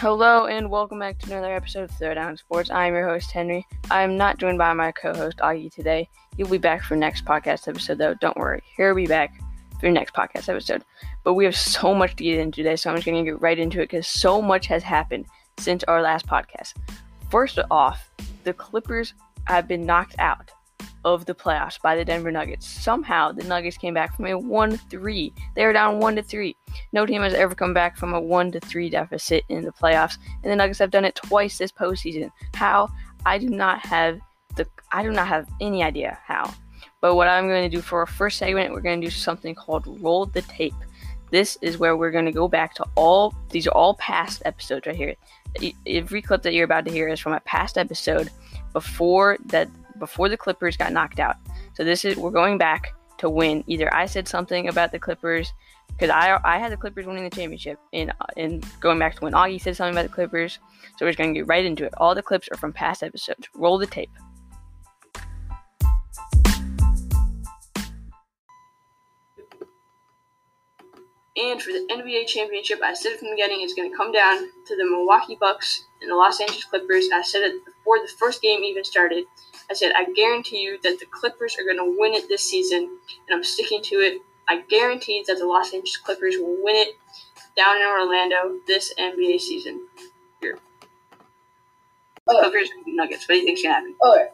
Hello and welcome back to another episode of Throwdown Sports. I'm your host Henry. I'm not joined by my co-host Augie today. He'll be back for next podcast episode though. Don't worry, he'll be back for your next podcast episode. But we have so much to get into today, so I'm just gonna get right into it because so much has happened since our last podcast. First off, the Clippers have been knocked out of the playoffs by the Denver Nuggets. Somehow, the Nuggets came back from a 1-3. They were down 1 to 3. No team has ever come back from a 1 to 3 deficit in the playoffs, and the Nuggets have done it twice this postseason. How? I do not have the I do not have any idea how. But what I'm going to do for our first segment, we're going to do something called roll the tape. This is where we're going to go back to all these are all past episodes right here. Every clip that you're about to hear is from a past episode before that before the Clippers got knocked out. So this is we're going back to win. Either I said something about the Clippers because I I had the Clippers winning the championship, and and going back to when Augie said something about the Clippers. So we're just going to get right into it. All the clips are from past episodes. Roll the tape. And for the NBA championship, I said from the beginning, it's going to come down to the Milwaukee Bucks and the Los Angeles Clippers. I said it before the first game even started. I said, I guarantee you that the Clippers are going to win it this season, and I'm sticking to it. I guarantee that the Los Angeles Clippers will win it down in Orlando this NBA season. Here. Okay. Clippers Nuggets. What do you think's going to happen? Okay,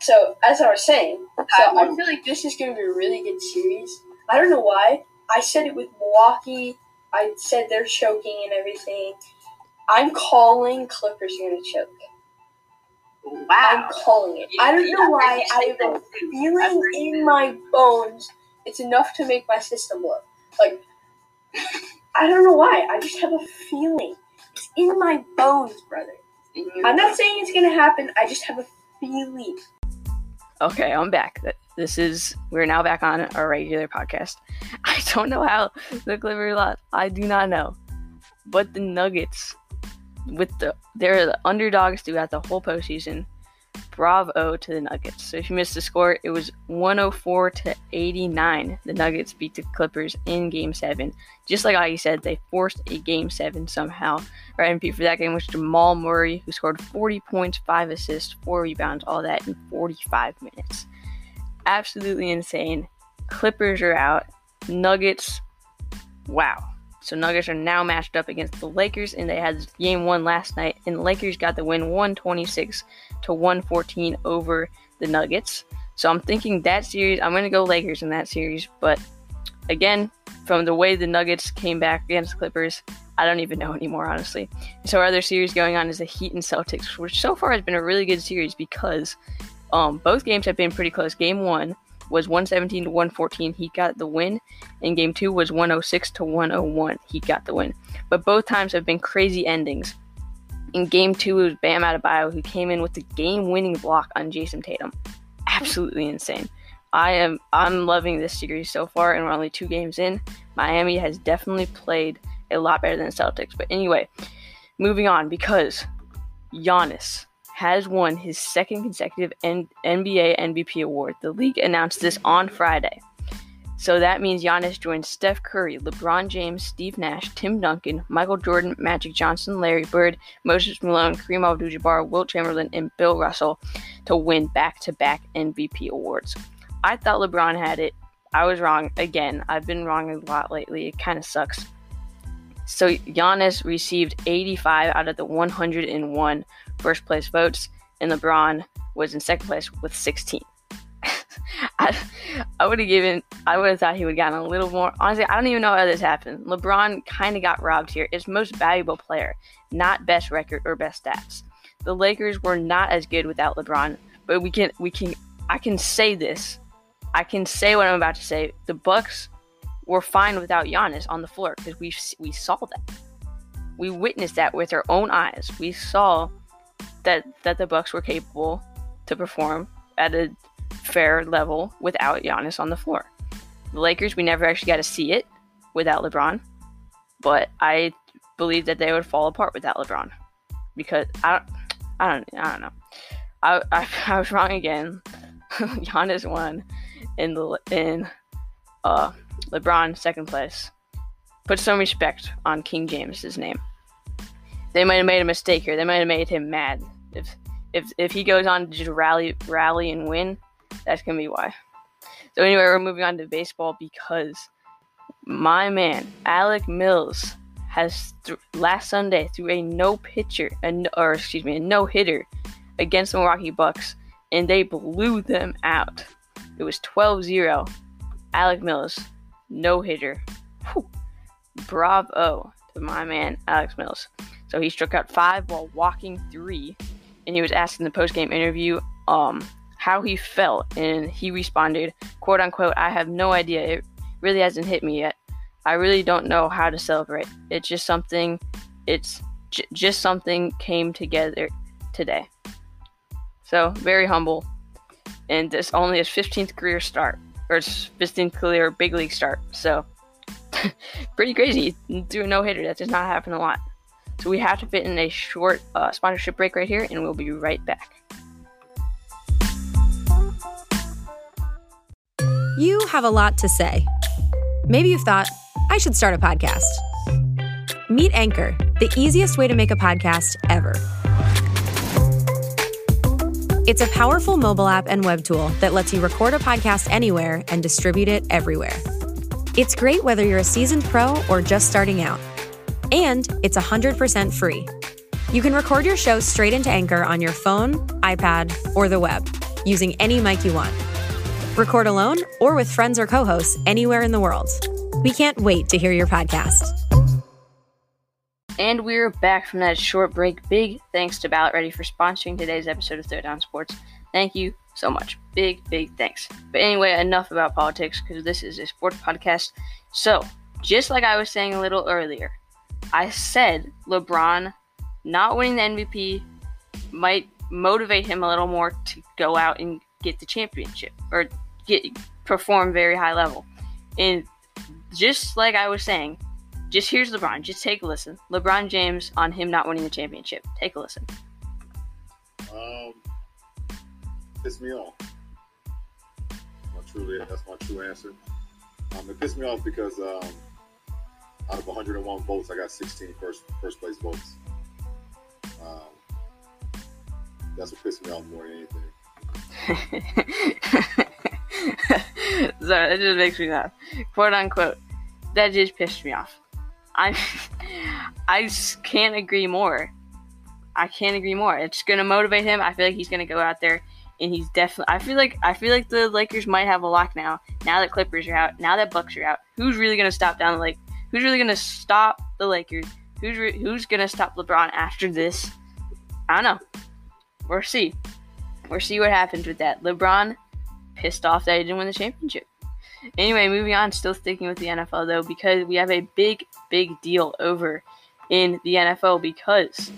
so as I was saying, so I feel like this is going to be a really good series. I don't know why. I said it with Milwaukee. I said they're choking and everything. I'm calling Clippers are to choke. Wow. I'm calling it. I don't know why. I have a feeling in my bones. It's enough to make my system blow. Like, I don't know why. I just have a feeling. It's in my bones, brother. I'm not saying it's going to happen. I just have a feeling. Okay, I'm back. This is we're now back on our regular podcast. I don't know how the Clippers lost. I do not know, but the Nuggets, with the they're the underdogs throughout the whole postseason. Bravo to the Nuggets. So if you missed the score, it was 104 to 89. The Nuggets beat the Clippers in Game Seven. Just like I said, they forced a Game Seven somehow. Our MVP for that game was Jamal Murray, who scored 40 points, 5 assists, 4 rebounds, all that in 45 minutes. Absolutely insane. Clippers are out. Nuggets, wow. So Nuggets are now matched up against the Lakers, and they had game one last night, and the Lakers got the win 126 to 114 over the Nuggets. So I'm thinking that series, I'm going to go Lakers in that series, but again, from the way the Nuggets came back against the Clippers, I don't even know anymore, honestly. So our other series going on is the Heat and Celtics, which so far has been a really good series because um, both games have been pretty close. Game one was 117 to 114. He got the win, and game two was 106 to 101. He got the win. But both times have been crazy endings. In game two, it was Bam Adebayo who came in with the game-winning block on Jayson Tatum. Absolutely insane. I am I'm loving this series so far, and we're only two games in. Miami has definitely played a lot better than the Celtics. But anyway, moving on because Giannis has won his second consecutive N- NBA MVP award. The league announced this on Friday. So that means Giannis joins Steph Curry, LeBron James, Steve Nash, Tim Duncan, Michael Jordan, Magic Johnson, Larry Bird, Moses Malone, Kareem Abdul-Jabbar, Wilt Chamberlain, and Bill Russell to win back-to-back MVP awards. I thought LeBron had it. I was wrong again. I've been wrong a lot lately. It kind of sucks. So Giannis received 85 out of the 101 first place votes, and LeBron was in second place with 16. I, I would have given, I would have thought he would have gotten a little more. Honestly, I don't even know how this happened. LeBron kind of got robbed here. It's most valuable player, not best record or best stats. The Lakers were not as good without LeBron, but we can, we can, I can say this. I can say what I'm about to say. The Bucks were fine without Giannis on the floor because we we saw that. We witnessed that with our own eyes. We saw that that the Bucks were capable to perform at a fair level without Giannis on the floor. The Lakers, we never actually got to see it without LeBron, but I believe that they would fall apart without LeBron because I don't, I don't, I don't know. I, I, I was wrong again. Giannis won in the in uh LeBron second place. Put some respect on King James's name. They might have made a mistake here. They might have made him mad. If if if he goes on to just rally rally and win, that's gonna be why. So anyway, we're moving on to baseball because my man Alec Mills has th- last Sunday threw a no pitcher, or excuse me, a no hitter against the Milwaukee Bucks, and they blew them out. It was 12-0. Alec Mills, no hitter. Bravo to my man Alex Mills. So he struck out five while walking three, and he was asked in the post-game interview um, how he felt, and he responded, "quote unquote," I have no idea. It really hasn't hit me yet. I really don't know how to celebrate. It's just something. It's j- just something came together today. So very humble, and this only his 15th career start or his 15th career big league start. So pretty crazy. Do a no hitter. That does not happen a lot. So we have to fit in a short uh, sponsorship break right here, and we'll be right back. You have a lot to say. Maybe you've thought, I should start a podcast. Meet Anchor, the easiest way to make a podcast ever. It's a powerful mobile app and web tool that lets you record a podcast anywhere and distribute it everywhere. It's great whether you're a seasoned pro or just starting out. And it's 100% free. You can record your show straight into Anchor on your phone, iPad, or the web using any mic you want. Record alone or with friends or co hosts anywhere in the world. We can't wait to hear your podcast. And we're back from that short break. Big thanks to Ballot Ready for sponsoring today's episode of Throwdown Sports. Thank you so much. Big, big thanks. But anyway, enough about politics because this is a sports podcast. So, just like I was saying a little earlier, I said LeBron not winning the MVP might motivate him a little more to go out and get the championship or get perform very high level. And just like I was saying, just here's LeBron. Just take a listen. LeBron James on him not winning the championship. Take a listen. Um, pissed me off. My truly, that's my true answer. Um, it pissed me off because um, out of 101 votes, I got 16 first first place votes. Um, that's what pissed me off more than anything. Sorry, that just makes me laugh. Quote unquote. That just pissed me off. I I can't agree more. I can't agree more. It's gonna motivate him. I feel like he's gonna go out there and he's definitely. I feel like I feel like the Lakers might have a lock now. Now that Clippers are out. Now that Bucks are out. Who's really gonna stop down the Lake? Who's really gonna stop the Lakers? Who's re- who's gonna stop LeBron after this? I don't know. We'll see. We'll see what happens with that. LeBron pissed off that he didn't win the championship. Anyway, moving on, still sticking with the NFL though, because we have a big, big deal over in the NFL because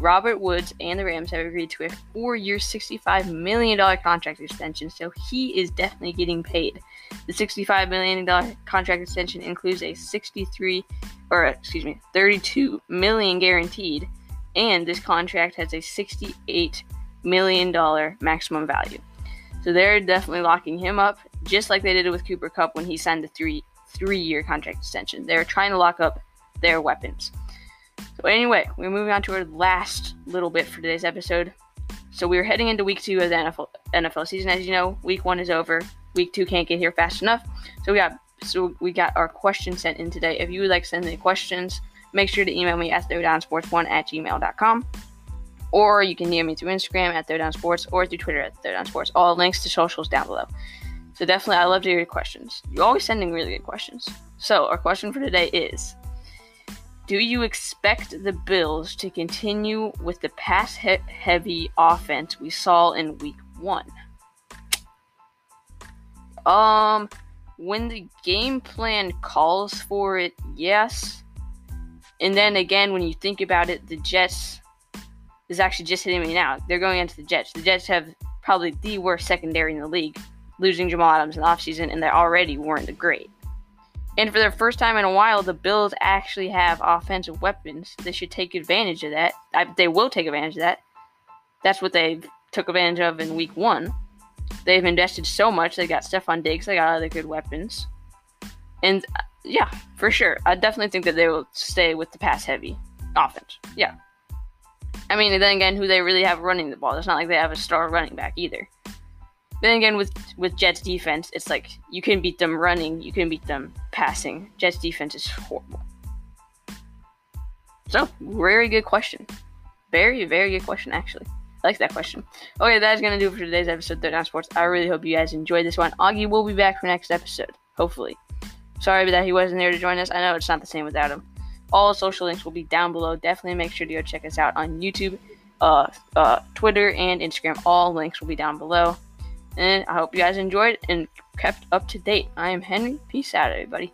Robert Woods and the Rams have agreed to a four year, $65 million contract extension, so he is definitely getting paid. The $65 million contract extension includes a 63 or excuse me, 32 million guaranteed, and this contract has a 68 million dollar maximum value. So they're definitely locking him up, just like they did with Cooper Kupp when he signed the three three year contract extension. They're trying to lock up their weapons. So anyway, we're moving on to our last little bit for today's episode. So we're heading into week two of the NFL, NFL season. As you know, week one is over. Week two can't get here fast enough. So we got so we got our question sent in today. If you would like to send any questions, make sure to email me at throwdownsports1 at gmail.com or you can DM me through Instagram at Throwdown Sports or through Twitter at Throwdown Sports. All links to socials down below. So definitely, I love to hear your questions. You're always sending really good questions. So our question for today is: Do you expect the Bills to continue with the pass-heavy offense we saw in Week One? Um, when the game plan calls for it, yes. And then again, when you think about it, the Jets is actually just hitting me now. They're going into the Jets. The Jets have probably the worst secondary in the league, losing Jamal Adams in the offseason, and they already weren't great. And for the first time in a while, the Bills actually have offensive weapons. They should take advantage of that. I, they will take advantage of that. That's what they took advantage of in week one. They've invested so much. They got Stefon Diggs. They got other good weapons. And uh, yeah, for sure. I definitely think that they will stay with the pass heavy offense. Yeah. I mean, then again, who they really have running the ball? It's not like they have a star running back either. Then again, with with Jets defense, it's like you can beat them running, you can beat them passing. Jets defense is horrible. So, very good question. Very, very good question, actually. I like that question. Okay, that is going to do it for today's episode of Down Sports. I really hope you guys enjoyed this one. Augie will be back for next episode, hopefully. Sorry that he wasn't there to join us. I know it's not the same without him. All social links will be down below. Definitely make sure to go check us out on YouTube, uh, uh, Twitter, and Instagram. All links will be down below. And I hope you guys enjoyed and kept up to date. I am Henry. Peace out, everybody.